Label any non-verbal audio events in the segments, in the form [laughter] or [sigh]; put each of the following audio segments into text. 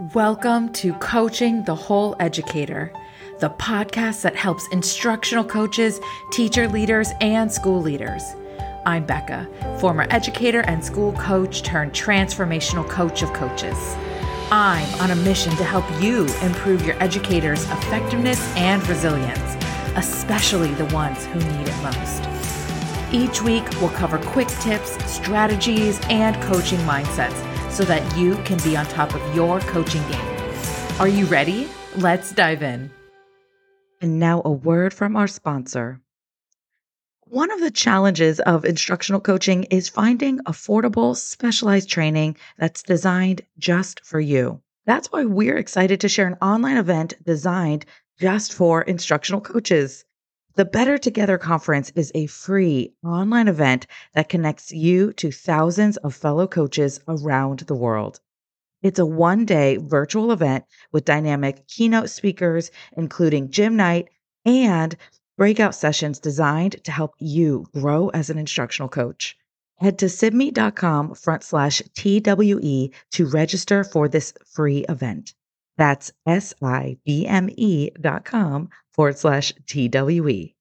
Welcome to Coaching the Whole Educator, the podcast that helps instructional coaches, teacher leaders, and school leaders. I'm Becca, former educator and school coach turned transformational coach of coaches. I'm on a mission to help you improve your educators' effectiveness and resilience, especially the ones who need it most. Each week, we'll cover quick tips, strategies, and coaching mindsets so that you can be on top of your coaching game. Are you ready? Let's dive in. And now, a word from our sponsor. One of the challenges of instructional coaching is finding affordable, specialized training that's designed just for you. That's why we're excited to share an online event designed just for instructional coaches. The Better Together Conference is a free online event that connects you to thousands of fellow coaches around the world. It's a one day virtual event with dynamic keynote speakers, including Jim Knight and breakout sessions designed to help you grow as an instructional coach. Head to sibme.com front slash TWE to register for this free event. That's S-I-B-M-E dot com forward slash TWE.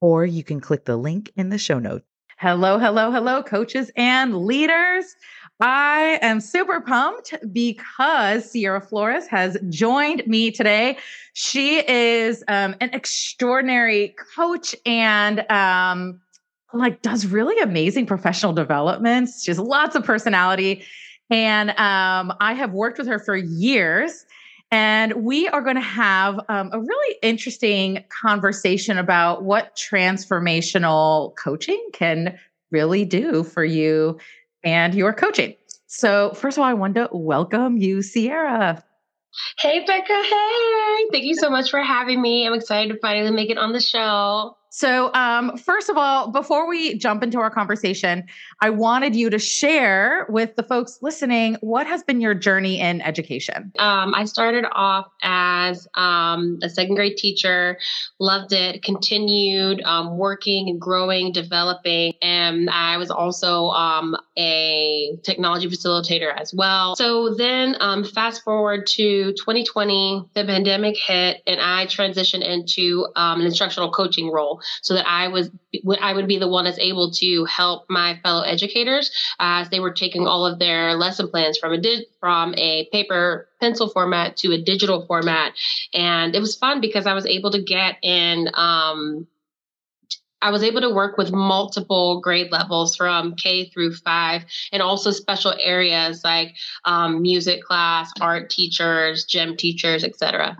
Or you can click the link in the show notes. Hello, hello, hello, coaches and leaders. I am super pumped because Sierra Flores has joined me today. She is um, an extraordinary coach and um, like does really amazing professional developments. She has lots of personality. And um, I have worked with her for years. And we are going to have um, a really interesting conversation about what transformational coaching can really do for you and your coaching. So, first of all, I want to welcome you, Sierra. Hey, Becca. Hey, thank you so much for having me. I'm excited to finally make it on the show. So, um, first of all, before we jump into our conversation, I wanted you to share with the folks listening what has been your journey in education. Um, I started off as um, a second grade teacher, loved it, continued um, working and growing, developing, and I was also um, a technology facilitator as well. So then, um, fast forward to 2020, the pandemic hit, and I transitioned into an instructional coaching role so that I was I would be the one that's able to help my fellow educators as they were taking all of their lesson plans from a from a paper pencil format to a digital format, and it was fun because I was able to get in. Um, I was able to work with multiple grade levels from K through five, and also special areas like um, music class, art teachers, gym teachers, etc.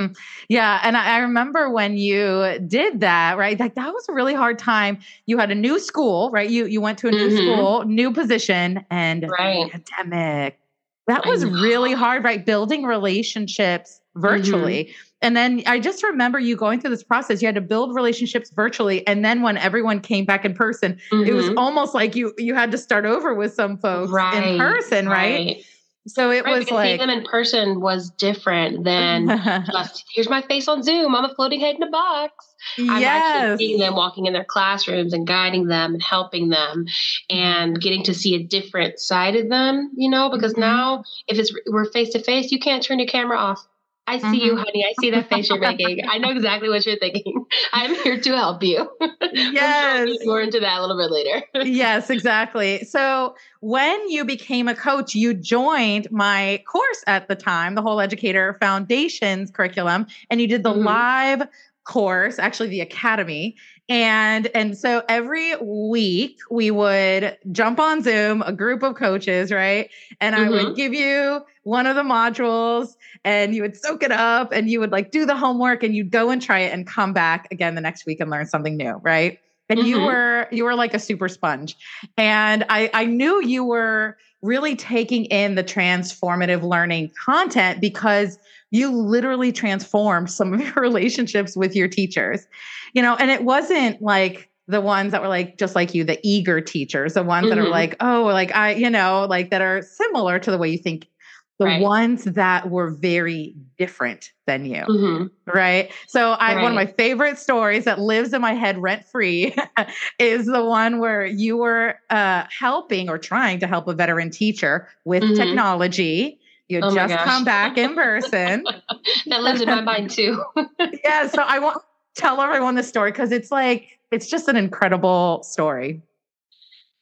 Mm, yeah. And I remember when you did that, right? Like that was a really hard time. You had a new school, right? You you went to a new mm-hmm. school, new position, and right. pandemic. That was really hard, right? Building relationships virtually. Mm-hmm. And then I just remember you going through this process. You had to build relationships virtually. And then when everyone came back in person, mm-hmm. it was mm-hmm. almost like you you had to start over with some folks right. in person, right? right? So it right, was like seeing them in person was different than [laughs] just here's my face on Zoom. I'm a floating head in a box. I'm yes. actually seeing them walking in their classrooms and guiding them and helping them and getting to see a different side of them, you know, because mm-hmm. now if it's we're face to face, you can't turn your camera off. I see mm-hmm. you, honey. I see that face you're making. I know exactly what you're thinking. [laughs] I'm here to help you. [laughs] Yes. we'll more into that a little bit later. [laughs] yes, exactly. So when you became a coach, you joined my course at the time, the Whole Educator Foundations curriculum, and you did the mm-hmm. live course, actually the academy. And and so every week we would jump on Zoom, a group of coaches, right? And mm-hmm. I would mm-hmm. give you one of the modules and you would soak it up and you would like do the homework and you'd go and try it and come back again the next week and learn something new, right? And mm-hmm. you were you were like a super sponge. And I I knew you were really taking in the transformative learning content because you literally transformed some of [laughs] your relationships with your teachers. You know, and it wasn't like the ones that were like just like you, the eager teachers, the ones mm-hmm. that are mm-hmm. like, oh, like I, you know, like that are similar to the way you think. The right. ones that were very different than you. Mm-hmm. Right. So I right. one of my favorite stories that lives in my head rent free [laughs] is the one where you were uh, helping or trying to help a veteran teacher with mm-hmm. technology You oh just come back in person. [laughs] that lives in my mind too. [laughs] yeah. So I want to tell everyone the story because it's like, it's just an incredible story.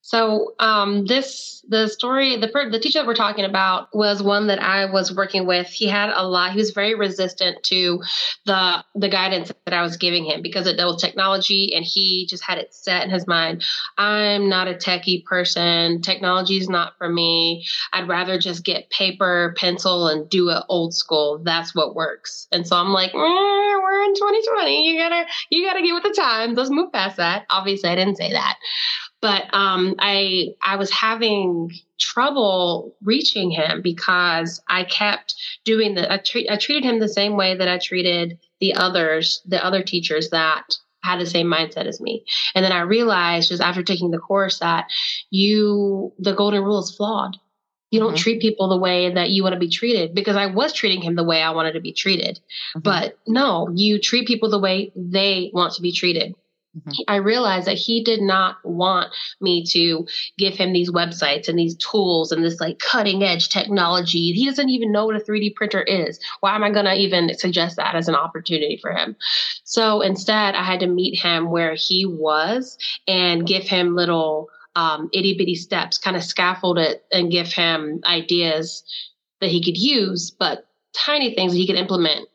So um, this the story the the teacher that we're talking about was one that I was working with. He had a lot. He was very resistant to the the guidance that I was giving him because it dealt with technology, and he just had it set in his mind. I'm not a techie person. Technology is not for me. I'd rather just get paper, pencil, and do it old school. That's what works. And so I'm like, mm, we're in 2020. You gotta you gotta get with the times. Let's move past that. Obviously, I didn't say that but um, I I was having trouble reaching him because I kept doing the I, treat, I treated him the same way that I treated the others the other teachers that had the same mindset as me and then I realized just after taking the course that you the golden rule is flawed you don't mm-hmm. treat people the way that you want to be treated because I was treating him the way I wanted to be treated. Mm-hmm. But no, you treat people the way they want to be treated. Mm-hmm. I realized that he did not want me to give him these websites and these tools and this like cutting edge technology. He doesn't even know what a 3D printer is. Why am I going to even suggest that as an opportunity for him? So instead, I had to meet him where he was and give him little um, itty bitty steps, kind of scaffold it and give him ideas that he could use, but tiny things that he could implement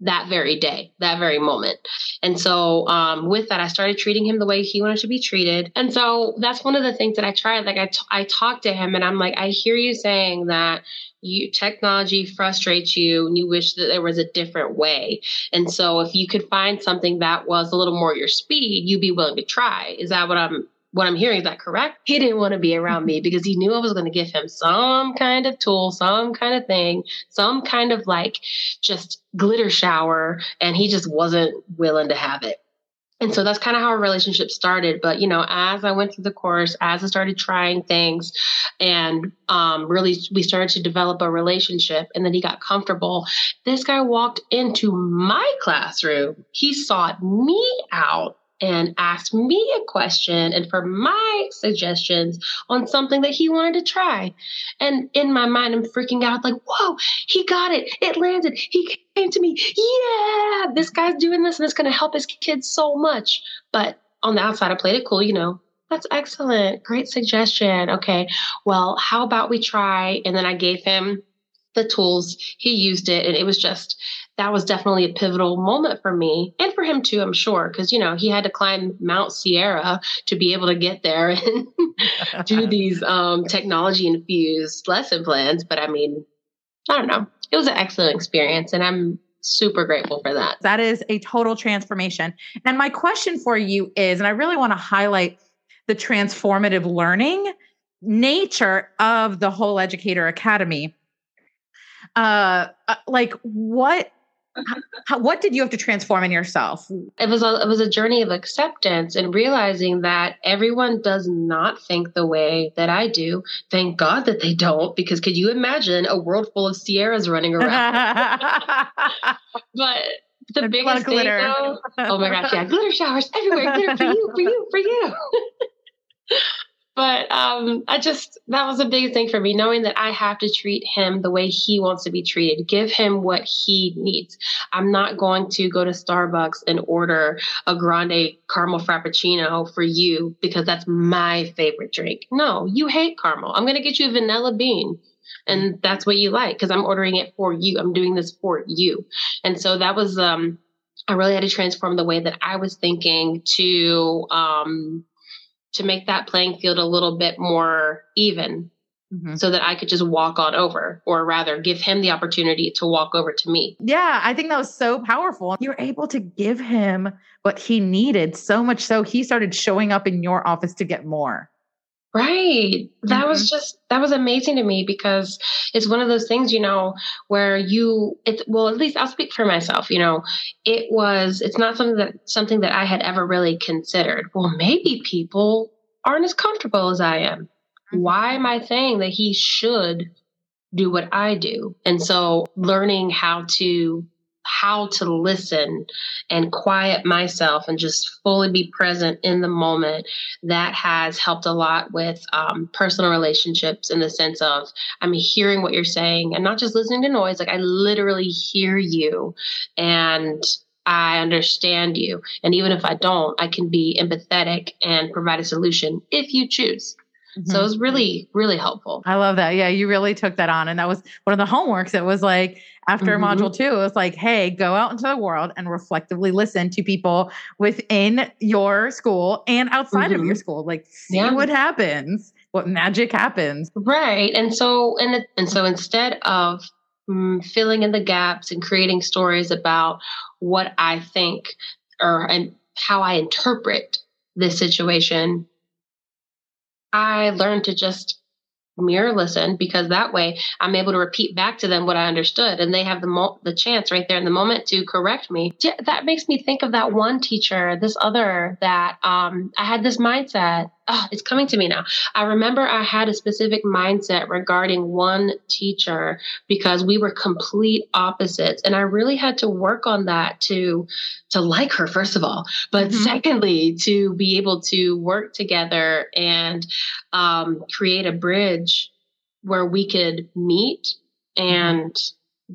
that very day, that very moment. And so, um, with that, I started treating him the way he wanted to be treated. And so, that's one of the things that I tried. Like, I, t- I talked to him and I'm like, I hear you saying that you technology frustrates you and you wish that there was a different way. And so, if you could find something that was a little more your speed, you'd be willing to try. Is that what I'm what I'm hearing, is that correct? He didn't want to be around me because he knew I was going to give him some kind of tool, some kind of thing, some kind of like just glitter shower. And he just wasn't willing to have it. And so that's kind of how our relationship started. But, you know, as I went through the course, as I started trying things and um, really we started to develop a relationship and then he got comfortable, this guy walked into my classroom. He sought me out and asked me a question and for my suggestions on something that he wanted to try. And in my mind, I'm freaking out like, whoa, he got it. It landed. He came to me. Yeah, this guy's doing this and it's going to help his kids so much. But on the outside, I played it cool, you know. That's excellent. Great suggestion. Okay. Well, how about we try? And then I gave him the tools. He used it and it was just that was definitely a pivotal moment for me and for him too, I'm sure, because you know he had to climb Mount Sierra to be able to get there and [laughs] do [laughs] these um, technology infused lesson plans. But I mean, I don't know, it was an excellent experience, and I'm super grateful for that. That is a total transformation. And my question for you is, and I really want to highlight the transformative learning nature of the whole educator academy uh, uh like what [laughs] how, what did you have to transform in yourself? It was a, it was a journey of acceptance and realizing that everyone does not think the way that I do. Thank God that they don't, because could you imagine a world full of Sierras running around? [laughs] but the, biggest thing, though, oh my gosh, yeah, [laughs] glitter showers everywhere, glitter for you, for you, for you. But um, I just that was the biggest thing for me, knowing that I have to treat him the way he wants to be treated, give him what he needs. I'm not going to go to Starbucks and order a grande caramel frappuccino for you because that's my favorite drink. No, you hate caramel. I'm going to get you a vanilla bean and that's what you like because I'm ordering it for you. I'm doing this for you. And so that was um I really had to transform the way that I was thinking to um to make that playing field a little bit more even mm-hmm. so that I could just walk on over, or rather, give him the opportunity to walk over to me. Yeah, I think that was so powerful. You're able to give him what he needed so much so he started showing up in your office to get more. Right. That mm-hmm. was just that was amazing to me because it's one of those things, you know, where you it's well, at least I'll speak for myself, you know, it was it's not something that something that I had ever really considered. Well, maybe people aren't as comfortable as I am. Mm-hmm. Why am I saying that he should do what I do? And so learning how to how to listen and quiet myself and just fully be present in the moment that has helped a lot with um, personal relationships in the sense of i'm hearing what you're saying and not just listening to noise like i literally hear you and I understand you. And even if I don't, I can be empathetic and provide a solution if you choose. Mm-hmm. So it was really, really helpful. I love that. Yeah, you really took that on. And that was one of the homeworks. It was like after mm-hmm. module two, it was like, hey, go out into the world and reflectively listen to people within your school and outside mm-hmm. of your school. Like see yeah. what happens, what magic happens. Right. And so and and so instead of mm, filling in the gaps and creating stories about what I think or and how I interpret this situation I learned to just mirror listen because that way I'm able to repeat back to them what I understood and they have the mo- the chance right there in the moment to correct me. That makes me think of that one teacher, this other that um, I had this mindset oh, it's coming to me now. I remember I had a specific mindset regarding one teacher because we were complete opposites. And I really had to work on that to to like her, first of all. But mm-hmm. secondly, to be able to work together and um, create a bridge where we could meet and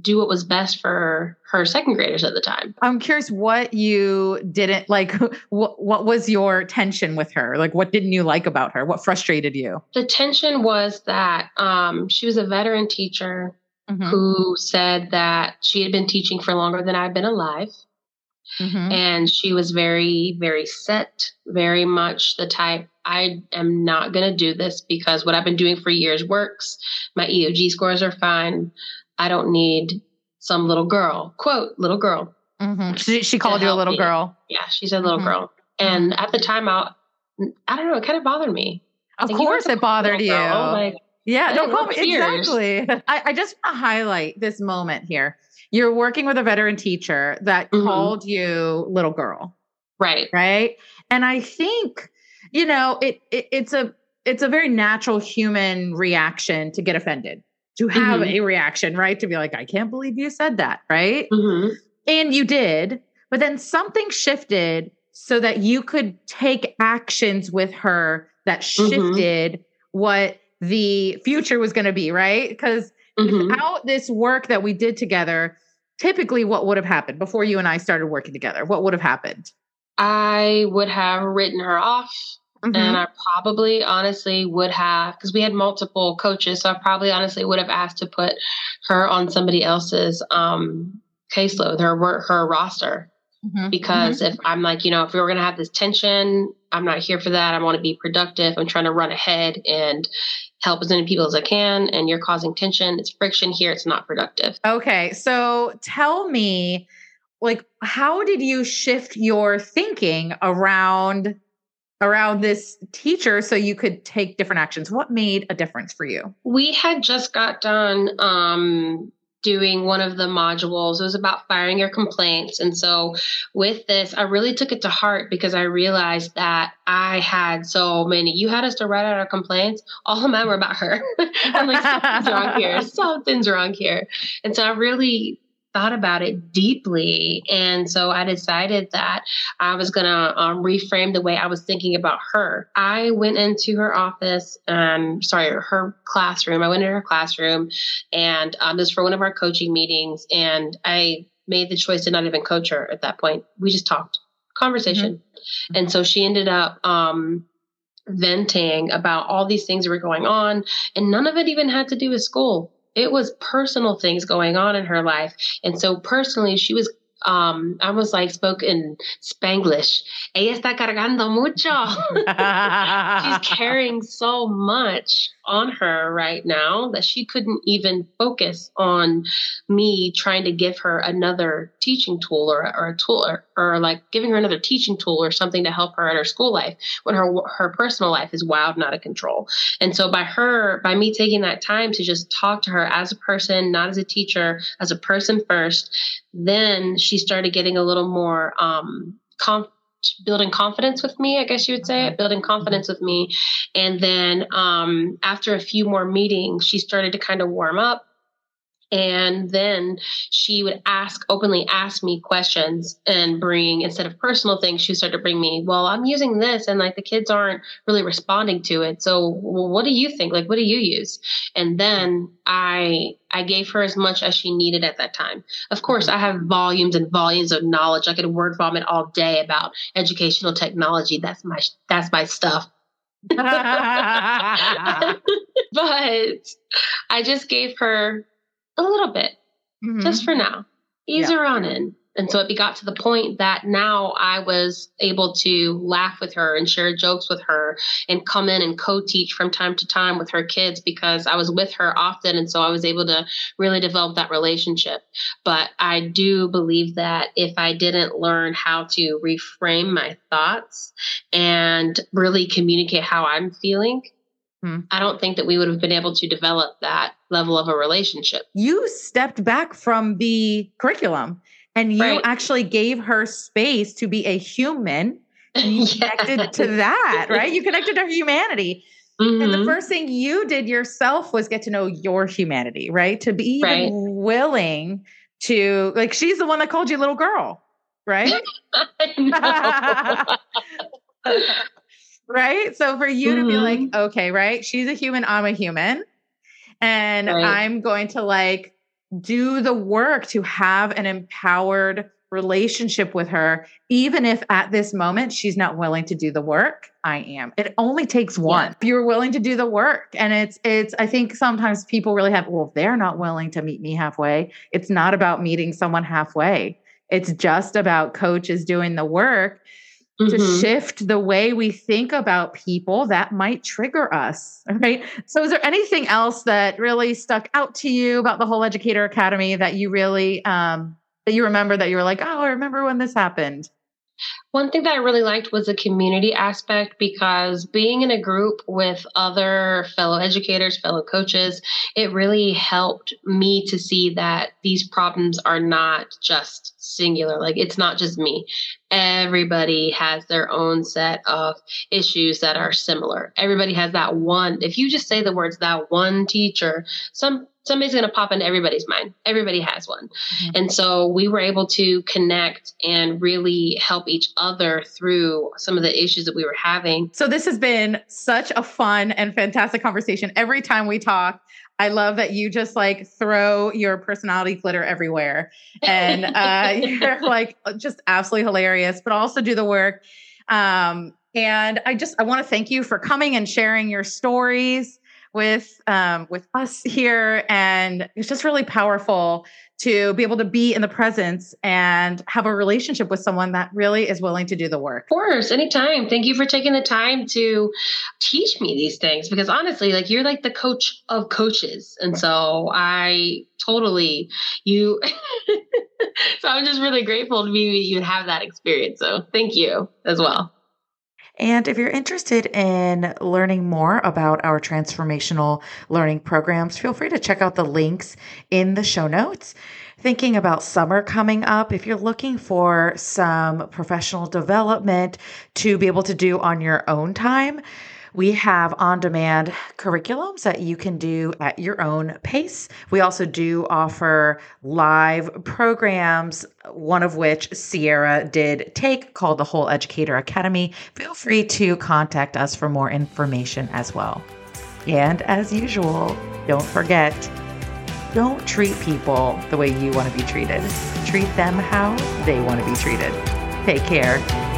do what was best for her second graders at the time. I'm curious what you didn't like [laughs] what what was your tension with her? Like what didn't you like about her? What frustrated you? The tension was that um, she was a veteran teacher mm-hmm. who said that she had been teaching for longer than I've been alive. Mm-hmm. And she was very, very set, very much the type I am not going to do this because what I've been doing for years works. My EOG scores are fine. I don't need some little girl, quote, little girl. Mm-hmm. She, she called you a little me. girl. Yeah, she said little mm-hmm. girl. And at the time, I, I don't know, it kind of bothered me. Of like, course, it bothered you. Like, yeah, don't call me exactly. I, I just want to highlight this moment here. You're working with a veteran teacher that mm-hmm. called you little girl. Right. Right. And I think, you know, it, it it's a it's a very natural human reaction to get offended to have mm-hmm. a reaction, right? To be like, I can't believe you said that, right? Mm-hmm. And you did, but then something shifted so that you could take actions with her that mm-hmm. shifted mm-hmm. what the future was going to be, right? Because mm-hmm. without this work that we did together, typically what would have happened before you and I started working together? What would have happened? I would have written her off Mm-hmm. And I probably honestly would have, because we had multiple coaches, so I probably honestly would have asked to put her on somebody else's um, caseload, her her roster. Mm-hmm. Because mm-hmm. if I'm like, you know, if we were going to have this tension, I'm not here for that. I want to be productive. I'm trying to run ahead and help as many people as I can. And you're causing tension. It's friction here. It's not productive. Okay. So tell me, like, how did you shift your thinking around around this teacher so you could take different actions. What made a difference for you? We had just got done um, doing one of the modules. It was about firing your complaints. And so with this, I really took it to heart because I realized that I had so many. You had us to write out our complaints. All of mine were about her. [laughs] I'm like, something's wrong here. [laughs] Something's wrong here. And so I really thought about it deeply. And so I decided that I was going to um, reframe the way I was thinking about her. I went into her office, and um, sorry, her classroom. I went into her classroom, and um, this for one of our coaching meetings. And I made the choice to not even coach her at that point. We just talked, conversation. Mm-hmm. And so she ended up, um, venting about all these things that were going on and none of it even had to do with school it was personal things going on in her life. And so personally, she was um, I was like spoke in Spanglish. Ella está cargando mucho. [laughs] She's [laughs] carrying so much on her right now that she couldn't even focus on me trying to give her another teaching tool or, or a tool or, or like giving her another teaching tool or something to help her in her school life when her her personal life is wild and out of control. And so by her, by me taking that time to just talk to her as a person, not as a teacher, as a person first, then she started getting a little more um, building confidence with me, I guess you would say, building confidence with me. And then um, after a few more meetings, she started to kind of warm up. And then she would ask openly ask me questions and bring instead of personal things she started to bring me well i'm using this and like the kids aren't really responding to it. So well, what do you think? Like what do you use? And then i i gave her as much as she needed at that time. Of course i have volumes and volumes of knowledge. I could word vomit all day about educational technology. That's my that's my stuff. [laughs] [laughs] But I just gave her a little bit, mm-hmm. just for now. Ease yeah. her on in. And so it got to the point that now I was able to laugh with her and share jokes with her and come in and co teach from time to time with her kids because I was with her often. And so I was able to really develop that relationship. But I do believe that if I didn't learn how to reframe my thoughts and really communicate how I'm feeling, Hmm. I don't think that we would have been able to develop that level of a relationship. You stepped back from the curriculum and you right. actually gave her space to be a human [laughs] and you connected to that, right? You connected to her humanity. Mm-hmm. And the mm-hmm. first thing you did yourself was get to know your humanity, right? To be even right. willing to, like, she's the one that called you little girl, right? [laughs] [laughs] right? So for you mm-hmm. to be like, mm-hmm. okay, right? She's a human, I'm a human. And right. I'm going to like do the work to have an empowered relationship with her, even if at this moment she's not willing to do the work. I am. It only takes one. Yeah. If you're willing to do the work. And it's, it's, I think sometimes people really have, well, they're not willing to meet me halfway, it's not about meeting someone halfway. It's just about coaches doing the work mm-hmm. to shift the way we think about people that might trigger us. [laughs] Right. So, is there anything else that really stuck out to you about the whole Educator Academy that you really, um, that you remember that you were like, oh, I remember when this happened? One thing that I really liked was the community aspect because being in a group with other fellow educators, fellow coaches, it really helped me to see that these problems are not just singular. Like it's not just me. Everybody has their own set of issues that are similar. Everybody has that one. If you just say the words that one teacher, some somebody's going to pop into everybody's mind. Everybody has one. Mm-hmm. And so we were able to connect and really help each other through some of the issues that we were having. So this has been such a fun and fantastic conversation. Every time we talk, I love that you just like throw your personality glitter everywhere. And [laughs] uh, [laughs] you're like just absolutely hilarious, but also do the work. Um, and I just I want to thank you for coming and sharing your stories with um, with us here, and it's just really powerful to be able to be in the presence and have a relationship with someone that really is willing to do the work. Of course, anytime. Thank you for taking the time to teach me these things because honestly, like you're like the coach of coaches, and so I totally you. [laughs] so I'm just really grateful to be you have that experience. So thank you as well. And if you're interested in learning more about our transformational learning programs, feel free to check out the links in the show notes. Thinking about summer coming up, if you're looking for some professional development to be able to do on your own time, we have on demand curriculums that you can do at your own pace. We also do offer live programs, one of which Sierra did take called the Whole Educator Academy. Feel free to contact us for more information as well. And as usual, don't forget don't treat people the way you want to be treated. Treat them how they want to be treated. Take care.